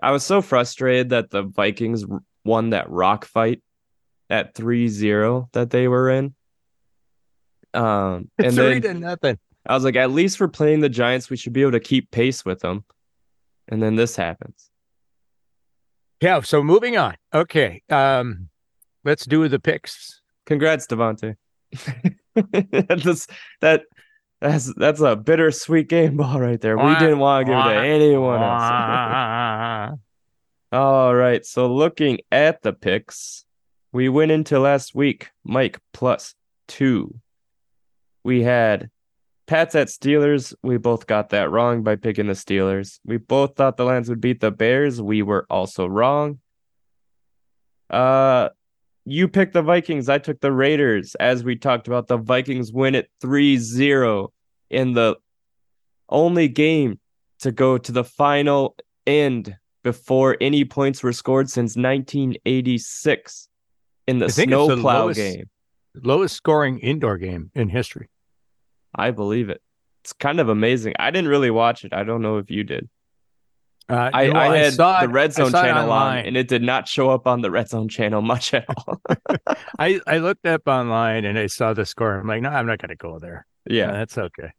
I was so frustrated that the Vikings won that rock fight at 3-0 that they were in. Um and three then to nothing. I was like, at least for playing the Giants, we should be able to keep pace with them. And then this happens. Yeah. So moving on. Okay. Um, let's do the picks. Congrats, Devonte. that's that that's that's a bittersweet game ball right there. We didn't want to give it to anyone else. All right. So looking at the picks, we went into last week, Mike plus two. We had Pats at Steelers. We both got that wrong by picking the Steelers. We both thought the Lions would beat the Bears. We were also wrong. Uh you picked the Vikings. I took the Raiders. As we talked about, the Vikings win it 3-0 in the only game to go to the final end before any points were scored since 1986 in the I think it's the snowplow lowest- game. lowest scoring indoor game in history. I believe it. It's kind of amazing. I didn't really watch it. I don't know if you did. Uh, I, no, I had saw the Red Zone channel on, online. and it did not show up on the Red Zone channel much at all. I, I looked up online and I saw the score. I'm like, no, I'm not going to go there. yeah. that's okay.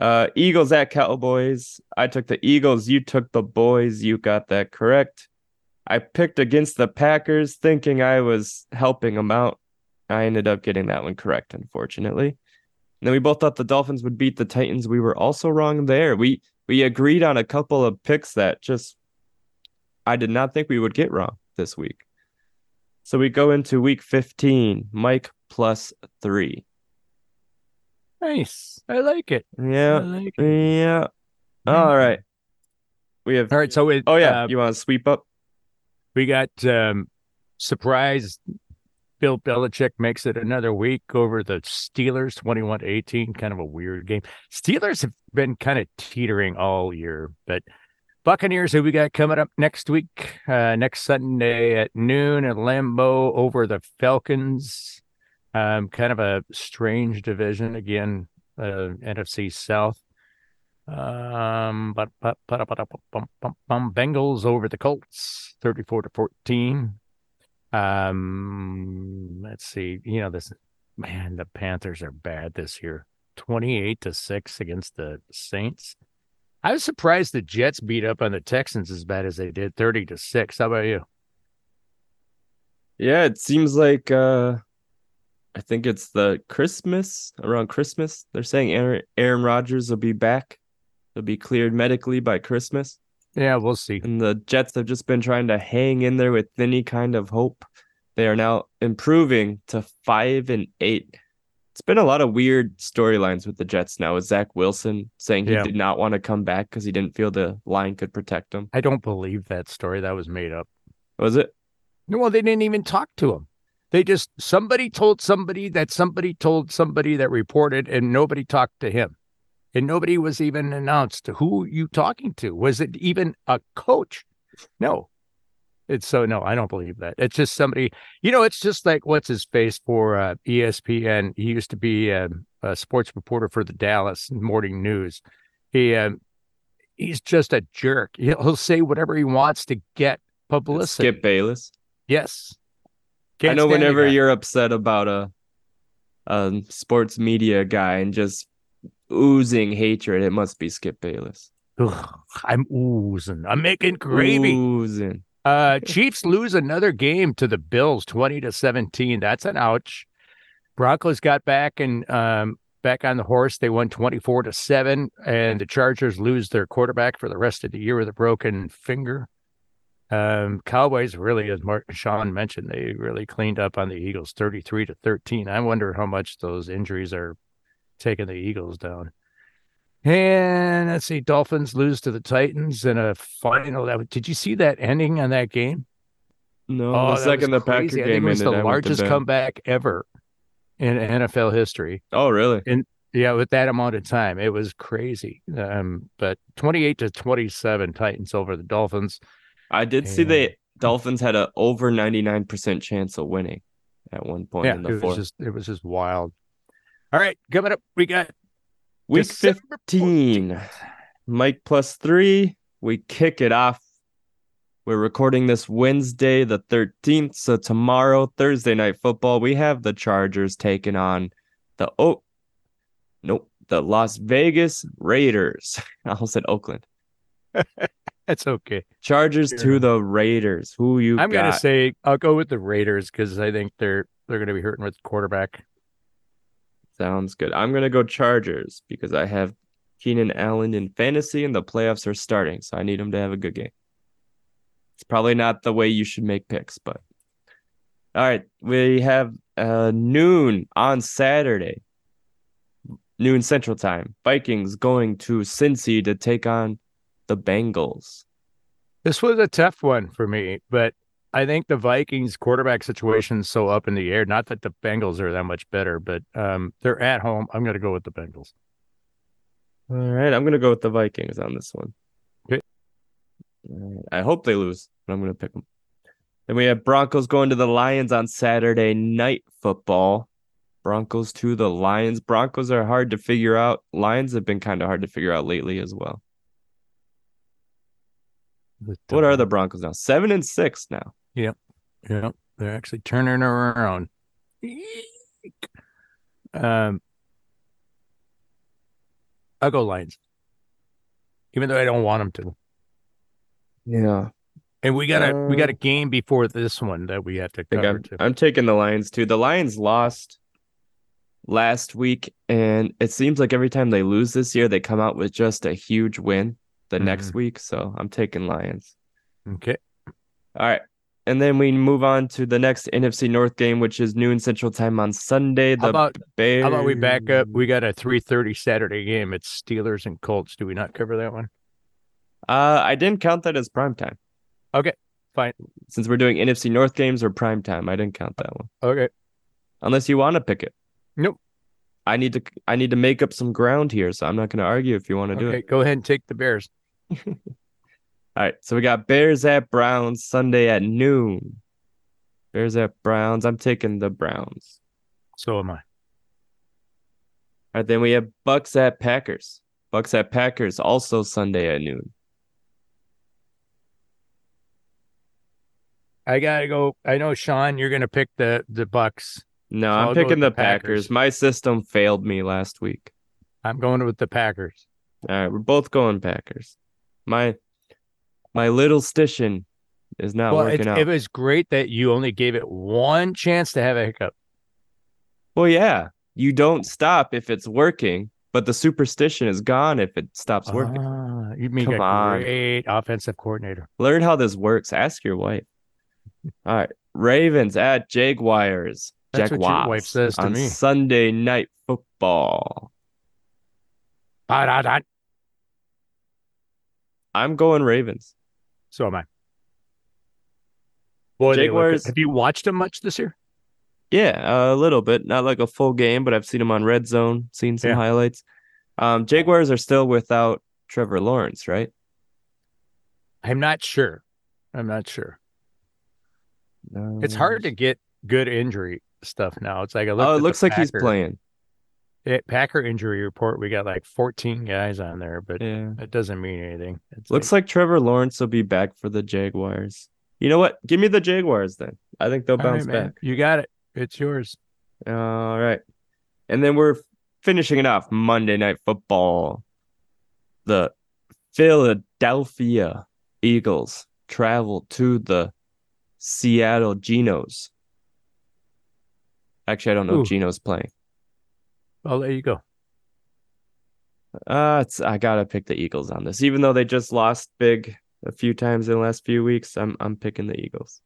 Uh, Eagles at Cowboys. I took the Eagles. You took the boys. You got that correct. I picked against the Packers, thinking I was helping them out. I ended up getting that one correct, unfortunately. And then we both thought the Dolphins would beat the Titans. We were also wrong there. We we agreed on a couple of picks that just I did not think we would get wrong this week. So we go into week 15, Mike plus three. Nice. I like it. I Yeah. like it. Yeah. All right. We have All right. So it, Oh yeah, uh, you want to sweep up? we got um, surprise. Bill Belichick makes it another week over the Steelers, 21 18, Kind of a weird game. Steelers have been kind of teetering all year, but Buccaneers, who we got coming up next week, uh, next Sunday at noon at Lambeau over the Falcons. Um, kind of a strange division again, uh, NFC South. Um, but, but, but, but, but, bum, bum, bum, Bengals over the Colts, 34 to 14. Um, let's see. You know, this man, the Panthers are bad this year. 28 to 6 against the Saints. I was surprised the Jets beat up on the Texans as bad as they did, 30 to 6. How about you? Yeah, it seems like uh I think it's the Christmas around Christmas. They're saying Aaron, Aaron Rodgers will be back. He'll be cleared medically by Christmas. Yeah, we'll see. And the Jets have just been trying to hang in there with any kind of hope. They are now improving to five and eight. It's been a lot of weird storylines with the Jets now. With Zach Wilson saying he Yeah. did not want to come back because he didn't feel the line could protect him. I don't believe that story. That was made up. Was it? No, well, they didn't even talk to him. They just somebody told somebody that somebody told somebody that reported, and nobody talked to him, and nobody was even announced who you talking to. Was it even a coach? No, it's so no. I don't believe that. It's just somebody. You know, it's just like what's his face for uh, ESPN. He used to be um, a sports reporter for the Dallas Morning News. He um, he's just a jerk. He'll, he'll say whatever he wants to get publicity. Skip Bayless. Yes. I Can't know whenever you're upset about a a sports media guy and just oozing hatred, it must be Skip Bayless. Ugh, I'm oozing. I'm making gravy. Oozing. Uh, Chiefs lose another game to the Bills, twenty to seventeen. That's an ouch. Broncos got back and um, back on the horse. They won twenty four to seven, and the Chargers lose their quarterback for the rest of the year with a broken finger. Um, Cowboys really, as Mark Shawn mentioned, they really cleaned up on the Eagles, thirty three to thirteen. I wonder how much those injuries are taking the Eagles down. And let's see, Dolphins lose to the Titans in a final. That did you see that ending on that game? No, Oh, the that second the was Packer crazy. I game think it was ended, the I largest comeback ever in NFL history. Oh, really? And yeah, with that amount of time, it was crazy. Um, but twenty-eight to twenty-seven, Titans over the Dolphins. I did see the Dolphins had a over 99% chance of winning at one point yeah, in it the was fourth. just it was just wild. All right, coming up, we got Week December 15. Mike plus three. We kick it off. We're recording this Wednesday, the 13th. So tomorrow, Thursday night football, we have the Chargers taking on the oh nope, the Las Vegas Raiders. I almost said Oakland. That's okay. Chargers Fair to the Raiders. Who you I'm got? gonna say I'll go with the Raiders because I think they're they're gonna be hurting with quarterback. Sounds good. I'm gonna go Chargers because I have Keenan Allen in fantasy and the playoffs are starting, so I need him to have a good game. It's probably not the way you should make picks, but all right. We have uh noon on Saturday, noon Central Time. Vikings going to Cincy to take on the Bengals. This was a tough one for me, but I think the Vikings quarterback situation is so up in the air. Not that the Bengals are that much better, but um, they're at home. I'm going to go with the Bengals. All right, I'm gonna go with the Vikings on this one. Okay. Right, I hope they lose, but I'm gonna pick them. Then we have Broncos going to the Lions on Saturday night football. Broncos to the Lions. Broncos are hard to figure out. Lions have been kind of hard to figure out lately as well. What are the Broncos now? Seven and six now. Yep. Yep. they're actually turning around. Um, I'll go Lions, even though I don't want them to. Yeah, And we got a we got a Uh, game before this one that we have to cover I'm, too. I'm taking the Lions too. The Lions lost last week, and it seems like every time they lose this year, they come out with just a huge win the next week. So I'm taking Lions. Okay, All right. And then we move on to the next NFC North game, which is noon Central Time on Sunday. The how about Bears. how about we back up? We got a three thirty Saturday game. It's Steelers and Colts. Do we not cover that one? Uh, I didn't count that as prime time. Okay, fine. Since we're doing NFC North games or prime time, I didn't count that one. Okay, Unless you want to pick it. Nope. I need to. I need to make up some ground here, so I'm not going to argue if you want to do okay. it. Go ahead and take the Bears. All right. So we got Bears at Browns Sunday at noon. Bears at Browns. I'm taking the Browns. So am I. All right. Then we have Bucs at Packers. Bucs at Packers also Sunday at noon. I gotta go. I know Shawn, you're gonna pick the the Bucs. No, So I'm I'll picking the the Packers. Packers. My system failed me last week. I'm going with the Packers. All right, we're both going Packers. My my little station is not well, working it, out. it was great that you only gave it one chance to have a hiccup. well, yeah, you don't stop if it's working, but the superstition is gone if it stops working. Ah, you make Come a on. great offensive coordinator. Learn how this works. Ask your wife. All right, Ravens at Jaguars. That's what your Jaguars wife says to on me. Sunday night football. Ah, da, da. I'm going Ravens. So am I. Boy, they look good. Jaguars- Have you watched them much this year? Yeah, a little bit. Not like a full game, but I've seen them on Red Zone, seen some Yeah. highlights. Um, Jaguars are still without Trevor Lawrence, right? I'm not sure. I'm not sure. It's hard to get good injury stuff now. It's like I Oh, it looks like he's playing. Eh, Packer injury report. We got like 14 guys on there, but Yeah. it doesn't mean anything. It's Looks like Trevor Lawrence will be back for the Jaguars. You know what? Give me the Jaguars then. I think they'll bounce man. back. You got it. It's yours. All right. And then we're finishing it off Monday night football. The Philadelphia Eagles travel to the Seattle Genos. Actually, I don't know Ooh. if Geno's playing. Well, there you go. Uh, it's I gotta pick the Eagles on this, even though they just lost big a few times in the last few weeks. I'm I'm picking the Eagles.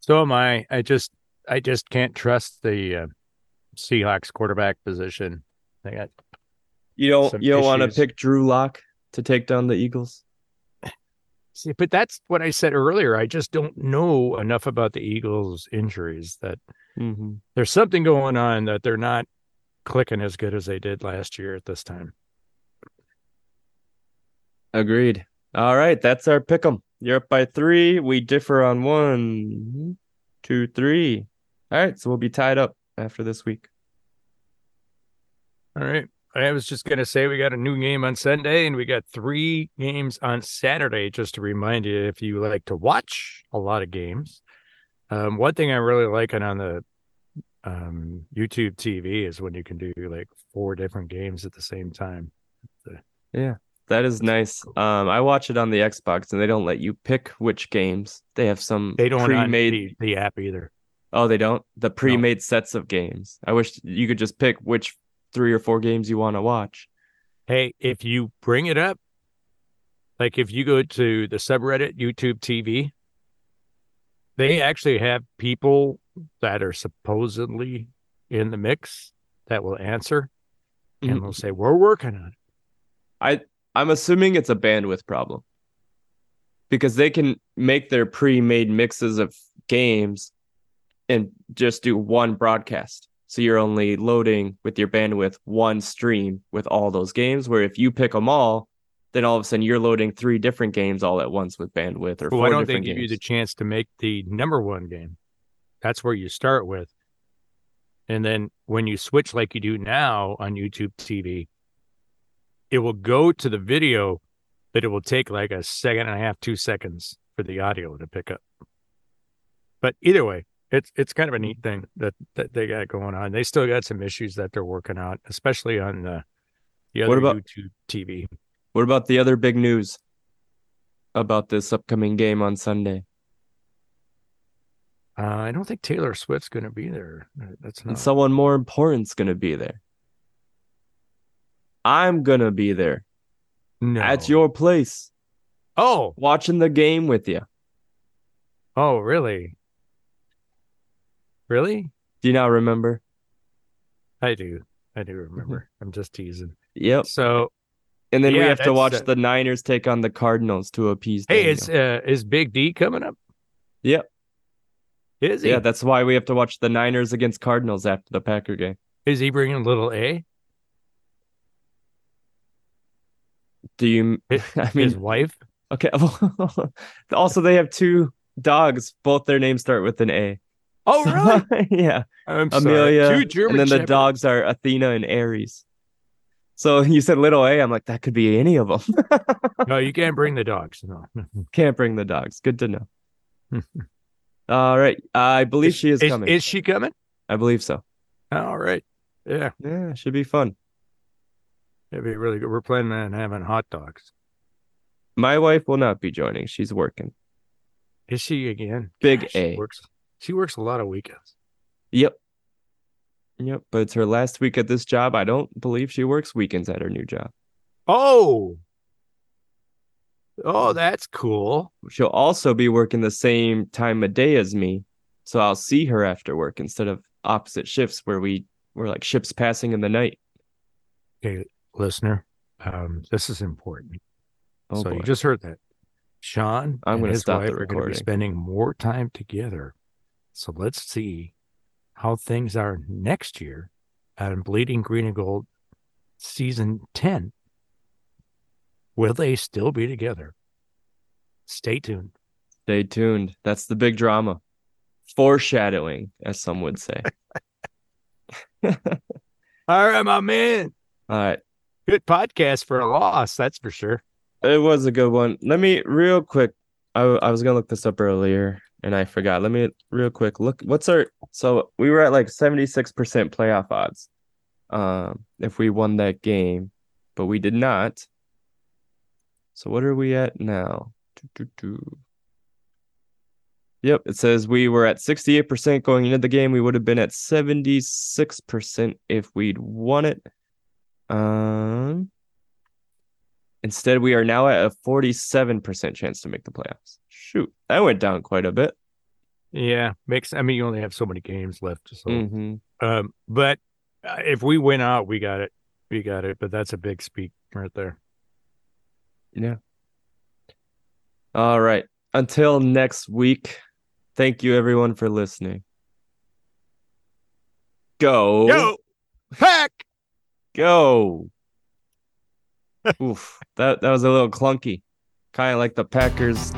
So am I. I just I just can't trust the uh, Seahawks quarterback position. They got You don't you don't want to pick Drew Lock to take down the Eagles? see, but that's what I said earlier. I just don't know enough about the Eagles' injuries that Mm-hmm. there's something going on that they're not clicking as good as they did last year at this time. Agreed. All right, that's our pick 'em. You're up by three. We differ on one, two, three. All right, so we'll be tied up after this week. All right. I was just going to say we got a new game on Sunday and we got three games on Saturday. Just to remind you, if you like to watch a lot of games, um, one thing I'm really liking on the um, YouTube TV is when you can do like four different games at the same time. Yeah, that is nice. Um, I watch it on the Xbox, and they don't let you pick which games. They have some They don't pre-made. the, the app either. Oh, they don't. The pre-made sets of games. I wish you could just pick which three or four games you want to watch. Hey, if you bring it up, like if you go to the subreddit YouTube TV, they actually have people that are supposedly in the mix that will answer and Mhm. they'll say, We're working on it. I I'm assuming it's a bandwidth problem because they can make their pre-made mixes of games and just do one broadcast. So you're only loading with your bandwidth one stream with all those games. Where if you pick them all, then all of a sudden you're loading three different games all at once with bandwidth or But four why don't they give games. you the chance to make the number one game? That's where you start with. And then when you switch like you do now on YouTube TV, it will go to the video, but it will take like a second and a half, two seconds for the audio to pick up. But either way, it's it's kind of a neat thing that, that they got going on. They still got some issues that they're working on, especially on the, the other What about- YouTube TV. What about the other big news about this upcoming game on Sunday? Uh, I don't think Taylor Swift's going to be there. That's not. And someone more important's gonna be there. I'm gonna be there no. at your place Oh, watching the game with you. oh, really? Really? Do you not remember? I do. I do remember. I'm just teasing. Yep. So, And then we have to watch uh, the Niners take on the Cardinals to appease. hey, Daniel. is uh, is Big D coming up? Yep. Is he? yeah, that's why we have to watch the Niners against Cardinals after the Packer game. Is he bringing little A? Do you? His, I mean, his wife? okay. also, they have two dogs. Both their names start with an A. Oh, So- really? yeah. I'm Amelia, sorry. Two German and then the dogs are Athena and Aries. So you said little A. I'm like, that could be any of them. No, you can't bring the dogs. No. Can't bring the dogs. Good to know. All right. I believe she is, is, coming. is she coming? I believe so. All right. Yeah, Yeah, should be fun. it'd be really good. We're planning on having hot dogs. My wife will not be joining. She's working. Is she again? Big Gosh, she A. works. She works a lot of weekends. Yep. Yep. But it's her last week at this job. I don't believe she works weekends at her new job. Oh. Oh, that's cool. She'll also be working the same time of day as me. So I'll see her after work instead of opposite shifts where we we're like ships passing in the night. Okay, listener, um, this is important. Oh so boy. you just heard that. Shawn I'm and gonna his stop wife the are going to be spending more time together. So let's see how things are next year on Bleeding Green and Gold season 10. Will they still be together? Stay tuned. Stay tuned. That's the big drama. Foreshadowing, as some would say. All right, my man. All right. Good podcast for a loss, that's for sure. It was a good one. Let me real quick. I, I was gonna look this up earlier and I forgot. Let me real quick look. What's our so we were at like seventy six percent playoff odds, um, if we won that game, but we did not. So what are we at now? Doo-doo-doo. Yep, it says we were at 68% going into the game. We would have been at 76% if we'd won it. Um instead we are now at a 47% chance to make the playoffs. Shoot, that went down quite a bit. Yeah, makes. I mean, you only have so many games left. So, hmm um, but uh, if we win out, we got it. We got it. But that's a big speak right there. Yeah. All right. Until next week, thank you everyone for listening. Go. Yo, pack. Go. Oof. That that was a little clunky. Kind of like the Packers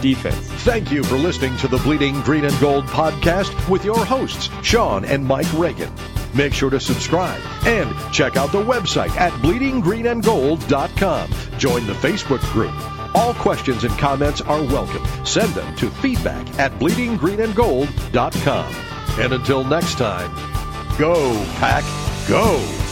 defense. Thank you for listening to the Bleeding Green and Gold podcast with your hosts, Shawn and Mike Reagan. Make sure to subscribe and check out the website at bleedinggreenandgold.com. Join the Facebook group. All questions and comments are welcome. Send them to feedback at bleedinggreenandgold.com. And until next time, go, Pack, go!